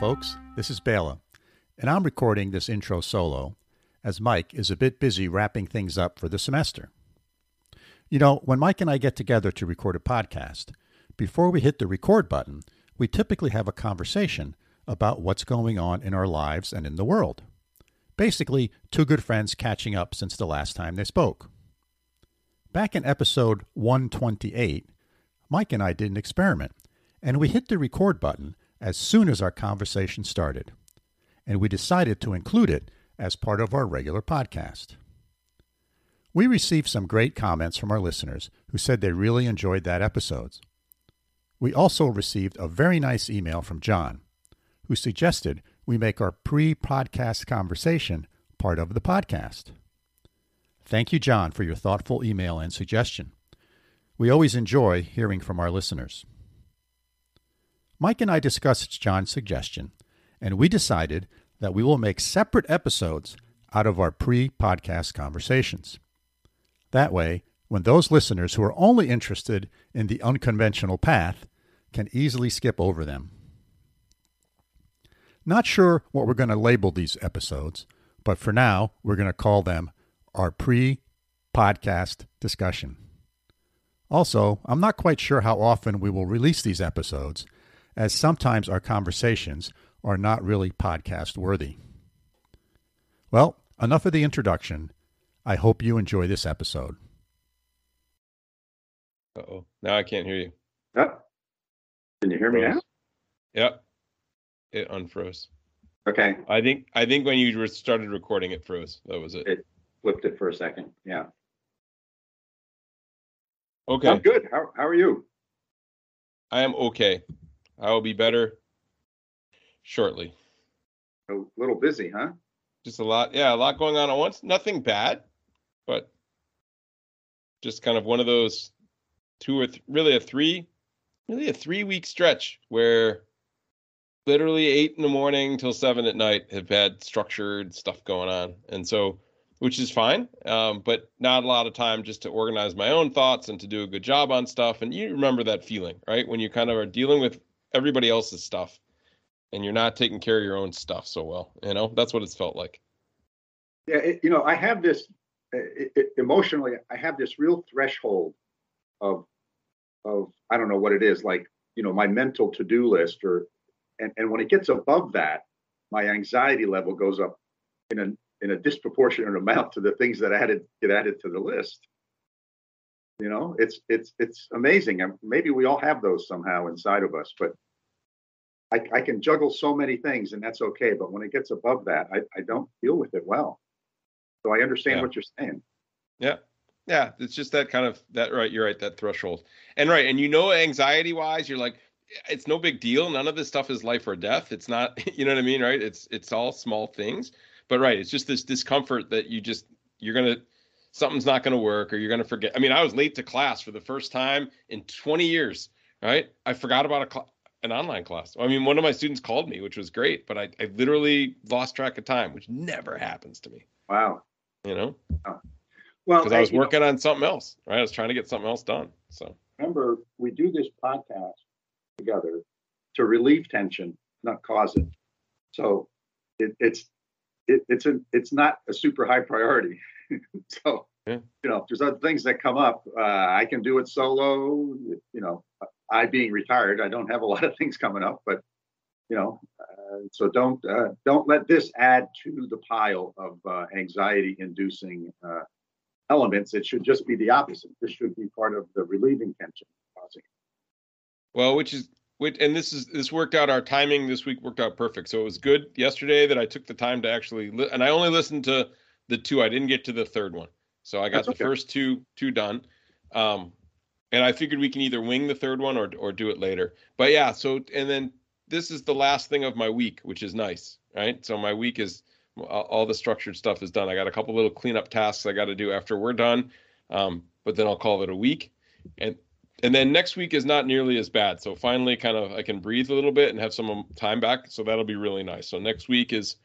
Folks. This is Bela, and I'm recording this intro solo as Mike is a bit busy wrapping things up for the semester. You know, when Mike and I get together to record a podcast, before we hit the record button, we typically have a conversation about what's going on in our lives and in the world. Basically, two good friends catching up since the last time they spoke. Back in episode 128, Mike and I did an experiment, and we hit the record button as soon as our conversation started. And we decided to include it as part of our regular podcast. We received some great comments from our listeners who said they really enjoyed that episode. We also received a very nice email from John, who suggested we make our pre podcast conversation part of the podcast. Thank you, John, for your thoughtful email and suggestion. We always enjoy hearing from our listeners. Mike and I discussed John's suggestion, and we decided that we will make separate episodes out of our pre podcast conversations. That way, when those listeners who are only interested in the unconventional path can easily skip over them. Not sure what we're going to label these episodes, but for now, we're going to call them our pre podcast discussion. Also, I'm not quite sure how often we will release these episodes, as sometimes our conversations are not really podcast worthy. Well, enough of the introduction. I hope you enjoy this episode. oh. Now I can't hear you. Oh. Can you hear me now? Yep. It unfroze. Okay. I think I think when you started recording it froze. That was it. It flipped it for a second. Yeah. Okay. I'm good. How, how are you? I am okay. I will be better shortly. A little busy, huh? Just a lot. Yeah, a lot going on at once. Nothing bad, but just kind of one of those two or th- really a three, really a three week stretch where literally eight in the morning till seven at night have had structured stuff going on. And so, which is fine, um, but not a lot of time just to organize my own thoughts and to do a good job on stuff. And you remember that feeling, right? When you kind of are dealing with everybody else's stuff and you're not taking care of your own stuff so well. You know, that's what it's felt like. Yeah, it, you know, I have this uh, it, it, emotionally. I have this real threshold of of I don't know what it is, like you know, my mental to do list, or and and when it gets above that, my anxiety level goes up in a in a disproportionate amount to the things that added get added to the list. You know, it's it's it's amazing. and Maybe we all have those somehow inside of us, but I, I can juggle so many things and that's okay. But when it gets above that, I, I don't deal with it well. So I understand Yeah. what you're saying. Yeah. Yeah. It's just that kind of that right. You're right. That threshold. And right. And you know, anxiety wise, you're like, it's no big deal. None of this stuff is life or death. It's not, you know what I mean? Right. It's, it's all small things, but right. It's just this discomfort that you just, you're going to, something's not going to work or you're going to forget. I mean, I was late to class for the first time in 20 years. Right. I forgot about a cl- an online class. I mean, one of my students called me, which was great, but I, I literally lost track of time, which never happens to me, Wow. you know? Well, because I was you know, working on something else, right? I was trying to get something else done. So remember, we do this podcast together to relieve tension, not cause it. So it, it's it, it's a it's not a super high priority. so Yeah. you know, there's other things that come up. Uh, I can do it solo. You know, I being retired, I don't have a lot of things coming up, but you know, uh, so don't uh, don't let this add to the pile of uh, anxiety-inducing uh, elements. It should just be the opposite. This should be part of the relieving tension. causing well, which is which, and this is this worked out. Our timing this week worked out perfect. So it was good yesterday that I took the time to actually, li- and I only listened to the two. I didn't get to the third one, so I got That's the okay. first two two done. Um, and I figured we can either wing the third one or or do it later. But yeah, so and then this is the last thing of my week, which is nice, right? So my week is all all the structured stuff is done. I got a couple little cleanup tasks I got to do after we're done, um, but then I'll call it a week. And and then next week is not nearly as bad. So finally, kind of I can breathe a little bit and have some time back. So that'll be really nice. So next week is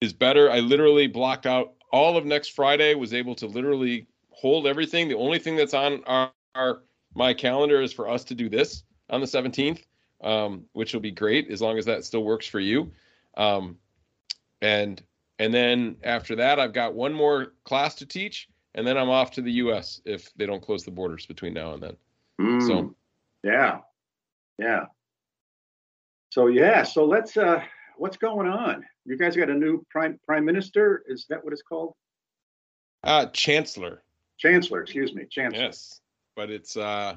is better. I literally blocked out all of next Friday. Was able to literally hold everything. The only thing that's on our, our my calendar is for us to do this on the 17th, um, which will be great as long as that still works for you. Um, and and then after that, I've got one more class to teach, and then I'm off to the U.S. if they don't close the borders between now and then. Mm, So yeah, yeah. So yeah, so let's. uh What's going on? You guys got a new prime prime minister? Is that what it's called? uh, Chancellor, Chancellor, excuse me, Chancellor. yes, but it's uh,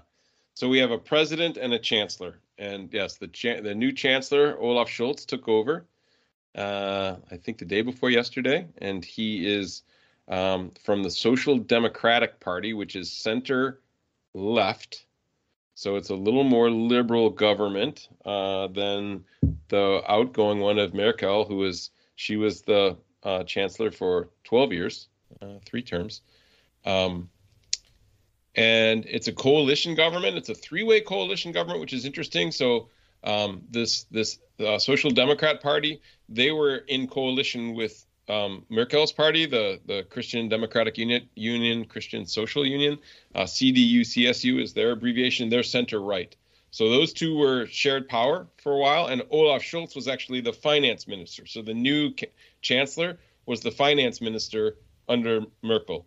so we have a president and a chancellor, and yes, the cha- the new chancellor Olaf Scholz took over. Uh, I think the day before yesterday, and he is um, from the Social Democratic Party, which is center left. So it's a little more liberal government uh, than the outgoing one of Merkel, who was she was the uh, chancellor for 12 years, uh, three terms. Um, and it's a coalition government. It's a three-way coalition government, which is interesting. So um, this this uh, Social Democrat Party they were in coalition with um, Merkel's party, the the Christian Democratic Union, Union Christian Social Union, uh, CDU CSU is their abbreviation. They're center right. So those two were shared power for a while, and Olaf Scholz was actually the finance minister. So the new ca- chancellor was the finance minister under Merkel,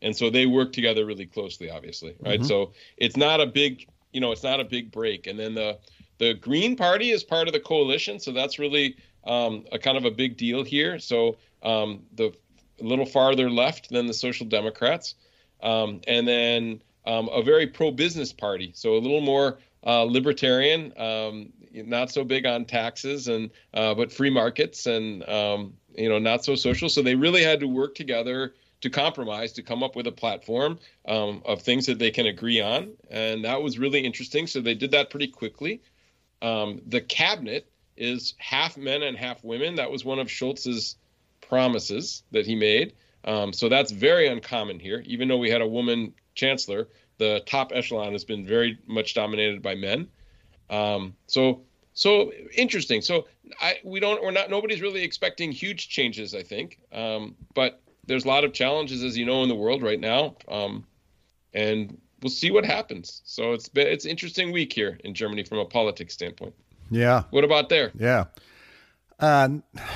and so they worked together really closely, obviously, right? Mhm. So it's not a big, you know, it's not a big break. And then the the Green Party is part of the coalition, so that's really um, a kind of a big deal here. So um, the a little farther left than the Social Democrats, um, and then um, a very pro-business party, so a little more uh, libertarian, um, not so big on taxes and uh, but free markets and um, you know not so social. So they really had to work together to compromise to come up with a platform um, of things that they can agree on, and that was really interesting. So they did that pretty quickly. Um, the cabinet is half men and half women. That was one of Scholz's promises that he made. Um, so that's very uncommon here. Even though we had a woman chancellor, the top echelon has been very much dominated by men. Um, so so interesting. So I we don't we're not nobody's really expecting huge changes. I think, um, but there's a lot of challenges as you know in the world right now, um, and we'll see what happens. So it's been it's interesting week here in Germany from a politics standpoint. Yeah. What about there? Yeah. Uh,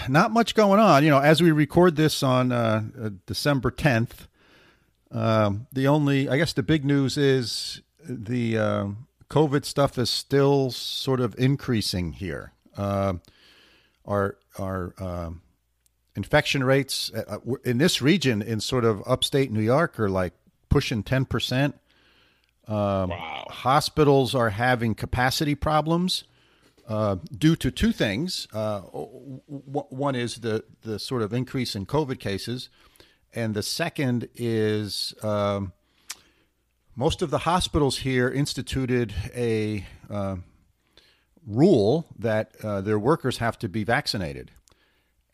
not much going on. You know, as we record this on uh, uh, December 10th, um, the only, I guess, the big news is the uh, COVID stuff is still sort of increasing here. Uh, our our um infection rates uh, in this region, in sort of upstate New York, are like pushing 10%. Um, Wow. Hospitals are having capacity problems uh, due to two things. Uh, w- one is the the sort of increase in COVID cases, and the second is um, most of the hospitals here instituted a uh, rule that uh, their workers have to be vaccinated,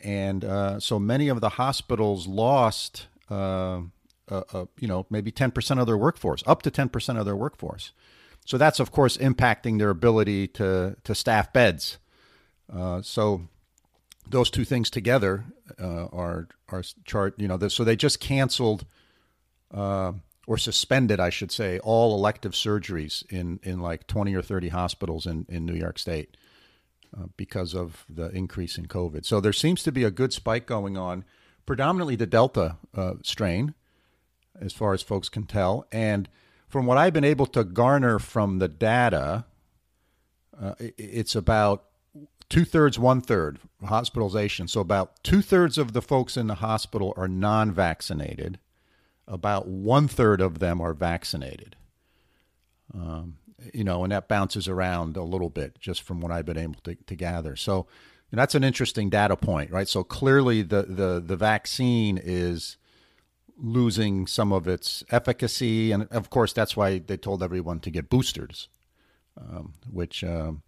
and uh, so many of the hospitals lost. You know, maybe 10% of their workforce, up to 10% of their workforce. So that's of course impacting their ability to to staff beds. Uh, so those two things together uh, are are chart. You know, the, so they just canceled uh, or suspended, I should say, all elective surgeries in in like twenty or thirty hospitals in in New York State uh, because of the increase in COVID. So there seems to be a good spike going on, predominantly the Delta uh, strain, as far as folks can tell, and from what I've been able to garner from the data, uh, it's about two thirds, one third hospitalization. So about two thirds of the folks in the hospital are non vaccinated, about one third of them are vaccinated. Um, you know, and that bounces around a little bit just from what I've been able to, to gather. So and that's an interesting data point, right? So clearly the, the, the vaccine is losing some of its efficacy. And of course, that's why they told everyone to get boosters, um, which um,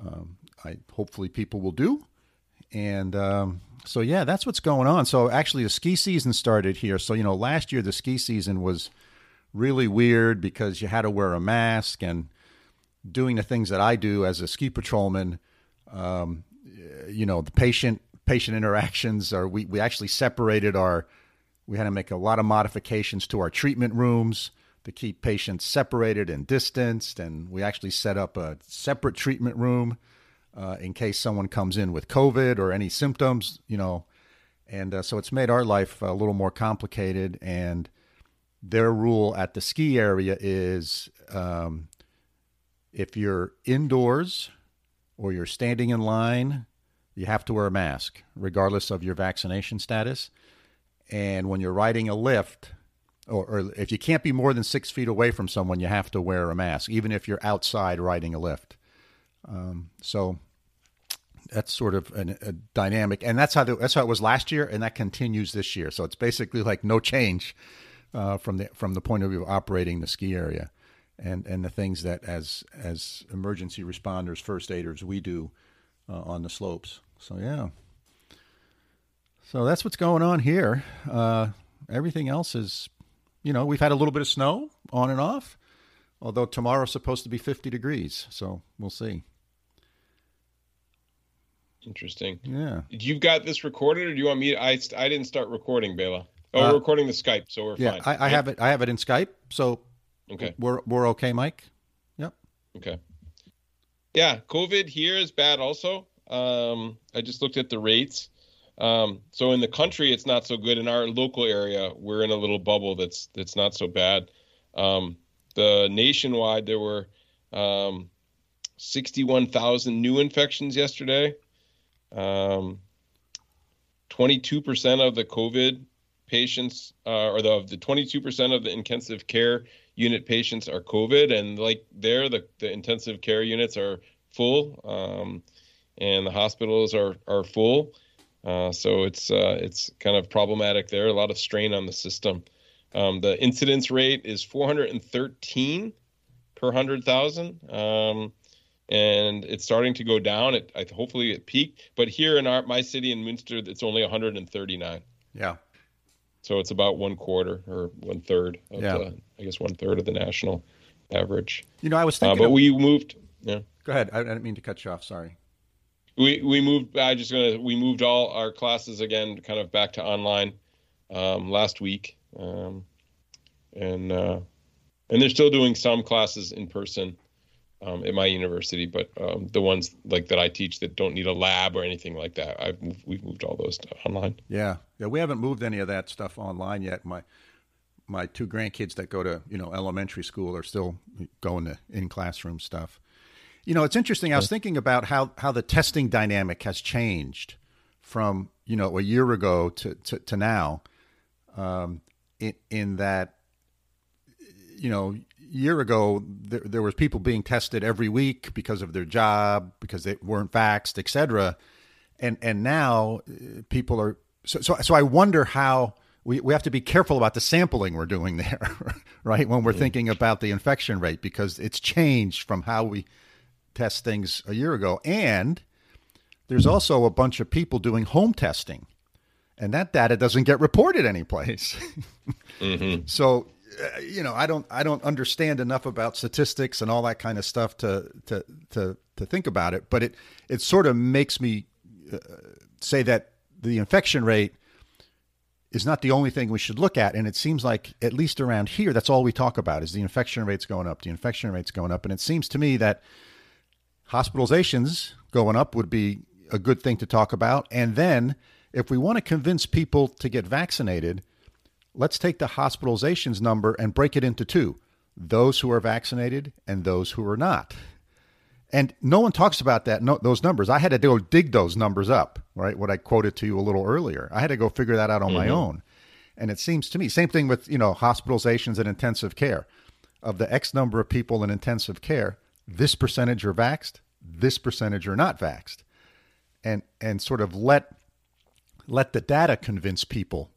um, I hopefully people will do. And um, so, yeah, that's what's going on. So, actually, the ski season started here. So, you know, last year the ski season was really weird because you had to wear a mask and doing the things that I do as a ski patrolman. Um, you know, the patient patient interactions are we, we actually separated our we had to make a lot of modifications to our treatment rooms. to keep patients separated and distanced. And we actually set up a separate treatment room uh, in case someone comes in with COVID or any symptoms, you know. And uh, so it's made our life a little more complicated. And their rule at the ski area is um, if you're indoors or you're standing in line, you have to wear a mask, regardless of your vaccination status. And when you're riding a lift, or, or, if you can't be more than six feet away from someone, you have to wear a mask, even if you're outside riding a lift. Um, so that's sort of an, a dynamic, and that's how the, that's how it was last year, and that continues this year. So it's basically like no change uh, from the from the point of view of operating the ski area, and and the things that as as emergency responders, first aiders, we do uh, on the slopes. So yeah. So that's what's going on here. Uh, everything else is, you know, we've had a little bit of snow on and off, although tomorrow's supposed to be 50 degrees. So we'll see. Interesting. Yeah. You've got this recorded, or do you want me? To, I I didn't start recording, Bela. Oh, uh, we're recording the Skype, so we're yeah, fine. I, I right? have it. I have it in Skype, so okay, we're we're okay, Mike. Yep. Okay. Yeah, COVID here is bad. Also, um, I just looked at the rates. Um, so in the country, it's not so good. In our local area, we're in a little bubble that's that's not so bad. Um, the nationwide, there were um, 61,000 new infections yesterday. Um, 22% of the COVID patients, uh, or the, the 22% of the intensive care unit patients are COVID, and like there, the, the intensive care units are full, um, and the hospitals are are full. Uh, so it's uh, it's kind of problematic there. A lot of strain on the system. Um, the incidence rate is 413 per hundred thousand. Um, and it's starting to go down. It I, hopefully it peaked, but here in our my city in Munster, it's only 139. Yeah. So it's about one quarter or one third of yeah. the, I guess one third of the national average. You know, I was thinking, uh, but of, we moved. Yeah. Go ahead. I, I didn't mean to cut you off. Sorry. We we moved. I just gonna we moved all our classes again, kind of back to online um, last week, um, and uh, and they're still doing some classes in person um, at my university, but um, the ones like that I teach that don't need a lab or anything like that, I've we've moved all those online. Yeah, yeah, we haven't moved any of that stuff online yet. My my two grandkids that go to you know elementary school are still going to in classroom stuff. You know, it's interesting. I was thinking about how how the testing dynamic has changed from you know a year ago to to, to now. Um, in in that you know year ago, there, there was people being tested every week because of their job, because they weren't vaxxed, et cetera. And, and now uh, people are, so, so, so I wonder how we, we have to be careful about the sampling we're doing there, right? When we're yeah. thinking about the infection rate, because it's changed from how we test things a year ago. And there's also a bunch of people doing home testing and that data doesn't get reported anyplace. mm-hmm. So uh, you know, I don't I don't understand enough about statistics and all that kind of stuff to to to to think about it, but it it sort of makes me uh, say that the infection rate is not the only thing we should look at and it seems like at least around here that's all we talk about is the infection rates going up the infection rates going up and it seems to me that hospitalizations going up would be a good thing to talk about and then if we want to convince people to get vaccinated let's take the hospitalizations number and break it into two those who are vaccinated and those who are not. And no one talks about that, no, those numbers. I had to go dig those numbers up, right? What I quoted to you a little earlier. I had to go figure that out on mm-hmm. my own. And it seems to me, same thing with, you know, hospitalizations and intensive care. Of the X number of people in intensive care, this percentage are vaxed, this percentage are not vaxed. And and sort of let let the data convince people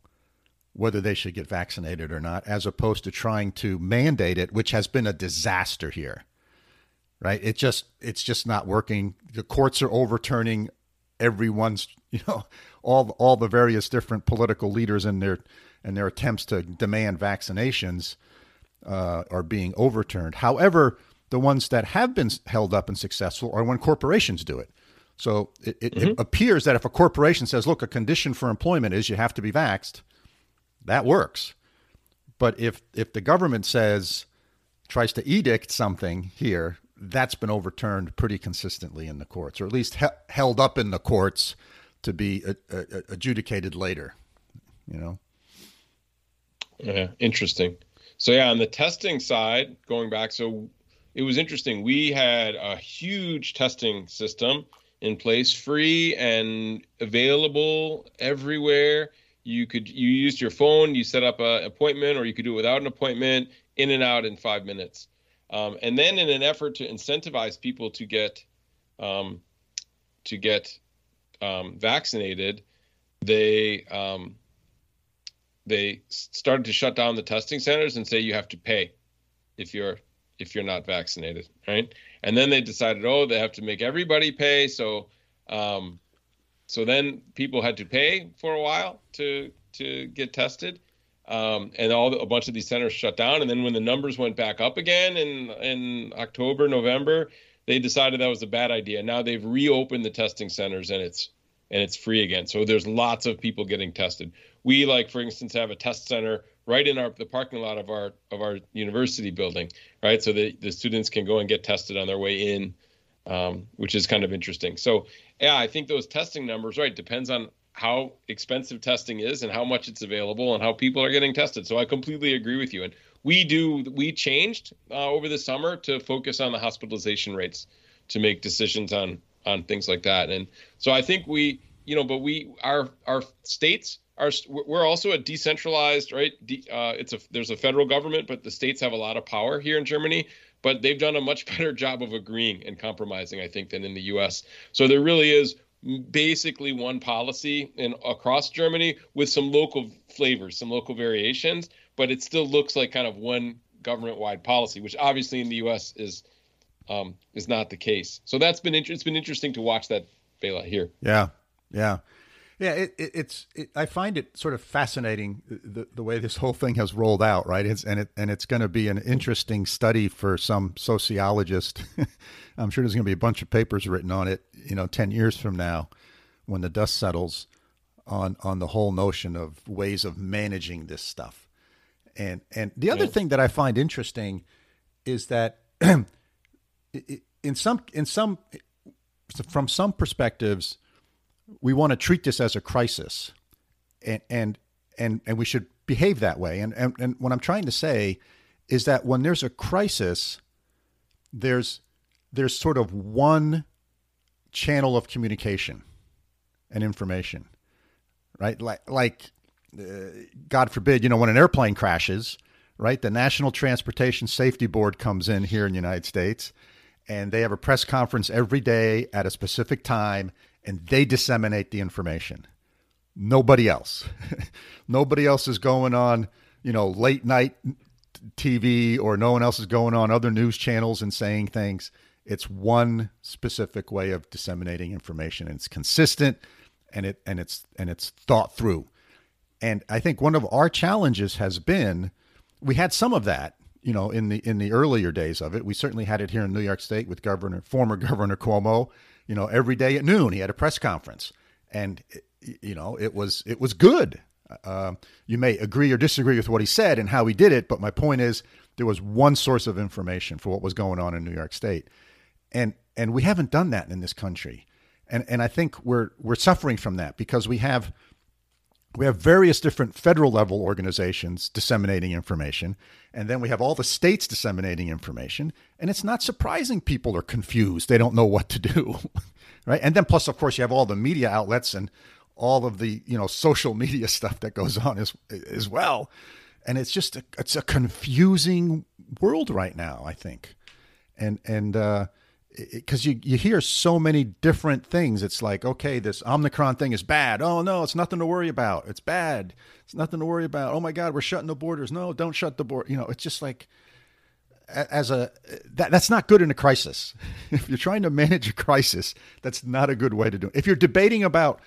whether they should get vaccinated or not, as opposed to trying to mandate it, which has been a disaster here. Right? It just it's just not working. The courts are overturning everyone's, you know, all all the various different political leaders and their and their attempts to demand vaccinations uh, are being overturned. However, the ones that have been held up and successful are when corporations do it. So it, it, mm-hmm. it appears that if a corporation says, "Look, a condition for employment is you have to be vaxxed," that works. But if if the government says tries to edict something here, that's been overturned pretty consistently in the courts, or at least he- held up in the courts to be a, a, adjudicated later. You know. Yeah, interesting. So yeah, on the testing side, going back, so it was interesting. We had a huge testing system in place, free and available everywhere. You could you used your phone, you set up an appointment, or you could do it without an appointment, in and out in five minutes. Um, and then, in an effort to incentivize people to get um, to get um, vaccinated, they um, they started to shut down the testing centers and say you have to pay if you're if you're not vaccinated, right? And then they decided, oh, they have to make everybody pay. So, um, so then people had to pay for a while to to get tested, um, and all a bunch of these centers shut down. And then when the numbers went back up again in in October, November, they decided that was a bad idea. Now they've reopened the testing centers and it's and it's free again. So there's lots of people getting tested. We like, for instance, have a test center right in our the parking lot of our of our university building, right? So the the students can go and get tested on their way in, um, which is kind of interesting. So yeah, I think those testing numbers, right, depends on how expensive testing is and how much it's available and how people are getting tested. So I completely agree with you. And we do we changed uh, over the summer to focus on the hospitalization rates to make decisions on on things like that. And so I think we, you know, but we our our states are we're also a decentralized, right? Uh, it's a there's a federal government, but the states have a lot of power here in Germany. But they've done a much better job of agreeing and compromising, I think, than in the U.S. So there really is basically one policy in across Germany with some local flavors, some local variations, but it still looks like kind of one government-wide policy, which obviously in the U.S. is um, is not the case. So that's been it's been interesting to watch that Bela here. Yeah, yeah, yeah. It, it, it's it, I find it sort of fascinating uh, the the way this whole thing has rolled out, right? It's, and it and it's going to be an interesting study for some sociologist. I'm sure there's going to be a bunch of papers written on it, you know, ten years from now, when the dust settles on on the whole notion of ways of managing this stuff. And and the other yeah. thing that I find interesting is that in some in some from some perspectives we want to treat this as a crisis and and and, and we should behave that way. And, and and what i'm trying to say is that when there's a crisis there's there's sort of one channel of communication and information right? Like like uh, god forbid you know when an airplane crashes right? The national transportation safety board comes in here in the united states and they have a press conference every day at a specific time and they disseminate the information. Nobody else. Nobody else is going on, you know, late night TV or no one else is going on other news channels and saying things. It's one specific way of disseminating information and it's consistent and it and it's and it's thought through. And I think one of our challenges has been we had some of that you know, in the in the earlier days of it. We certainly had it here in New York State with Governor, former Governor Cuomo. You know, every day at noon he had a press conference, and you know it was it was good. Uh, you may agree or disagree with what he said and how he did it, but my point is there was one source of information for what was going on in New York State, and and we haven't done that in this country, and and I think we're we're suffering from that because we have we have various different federal level organizations disseminating information, and then we have all the states disseminating information. And it's not surprising people are confused. They don't know what to do. right. And then, plus, of course, you have all the media outlets and all of the you know social media stuff that goes on as as well and it's just a, it's a confusing world right now i think and and uh because you, you hear so many different things. It's like, okay, this Omicron thing is bad. Oh, no, it's nothing to worry about. It's bad. It's nothing to worry about. Oh, my God, we're shutting the borders. No, don't shut the border. You know, it's just like, as a, that, that's not good in a crisis. if you're trying to manage a crisis, that's not a good way to do it. If you're debating about,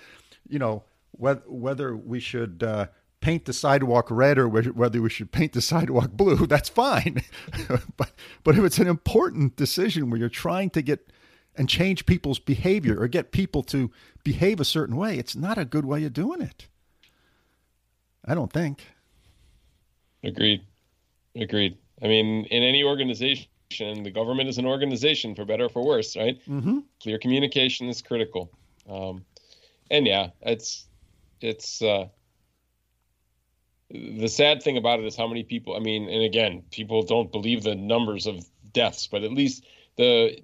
you know, whether, whether we should, uh, paint the sidewalk red or whether we should paint the sidewalk blue, that's fine. but but if it's an important decision where you're trying to get and change people's behavior or get people to behave a certain way, it's not a good way of doing it. I don't think. Agreed. Agreed. I mean, in any organization, the government is an organization for better or for worse, right? Mm-hmm. Clear communication is critical. Um, and yeah, it's it's uh, the sad thing about it is how many people. I mean, and again, people don't believe the numbers of deaths, but at least the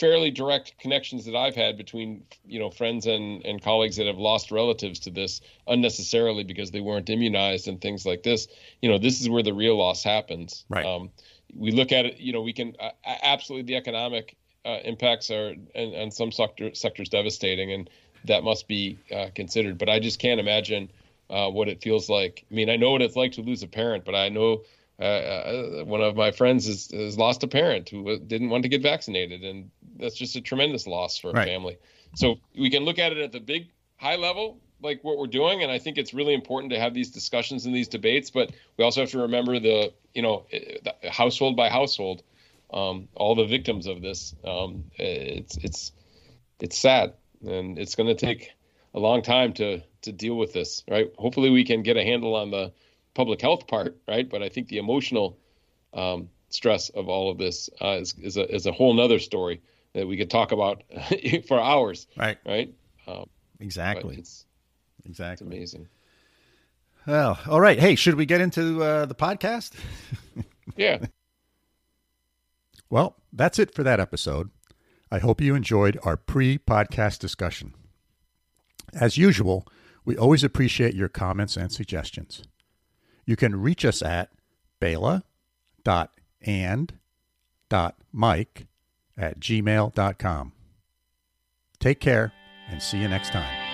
fairly direct connections that I've had between you know friends and and colleagues that have lost relatives to this unnecessarily because they weren't immunized and things like this. You know, this is where the real loss happens. Right. Um, we look at it. You know, we can uh, absolutely the economic uh, impacts are and, and some sector sectors devastating, and that must be uh, considered. But I just can't imagine uh, what it feels like. I mean, I know what it's like to lose a parent, but I know uh, uh, one of my friends has, has, lost a parent who didn't want to get vaccinated, and that's just a tremendous loss for a right. family. So we can look at it at the big high level, like what we're doing, and I think it's really important to have these discussions and these debates. But we also have to remember the, you know, the household by household, um, all the victims of this. Um, it's it's it's sad, and it's going to take a long time to to deal with this, right? Hopefully, we can get a handle on the public health part, right? But I think the emotional um, stress of all of this uh, is, is a is a whole nother story that we could talk about for hours. Right. Right. Um, exactly. It's, exactly. It's amazing. Well, all right. Hey, should we get into uh, the podcast? yeah. Well, that's it for that episode. I hope you enjoyed our pre podcast discussion. As usual, we always appreciate your comments and suggestions. You can reach us at bela.and.mike at gmail.com. Take care and see you next time.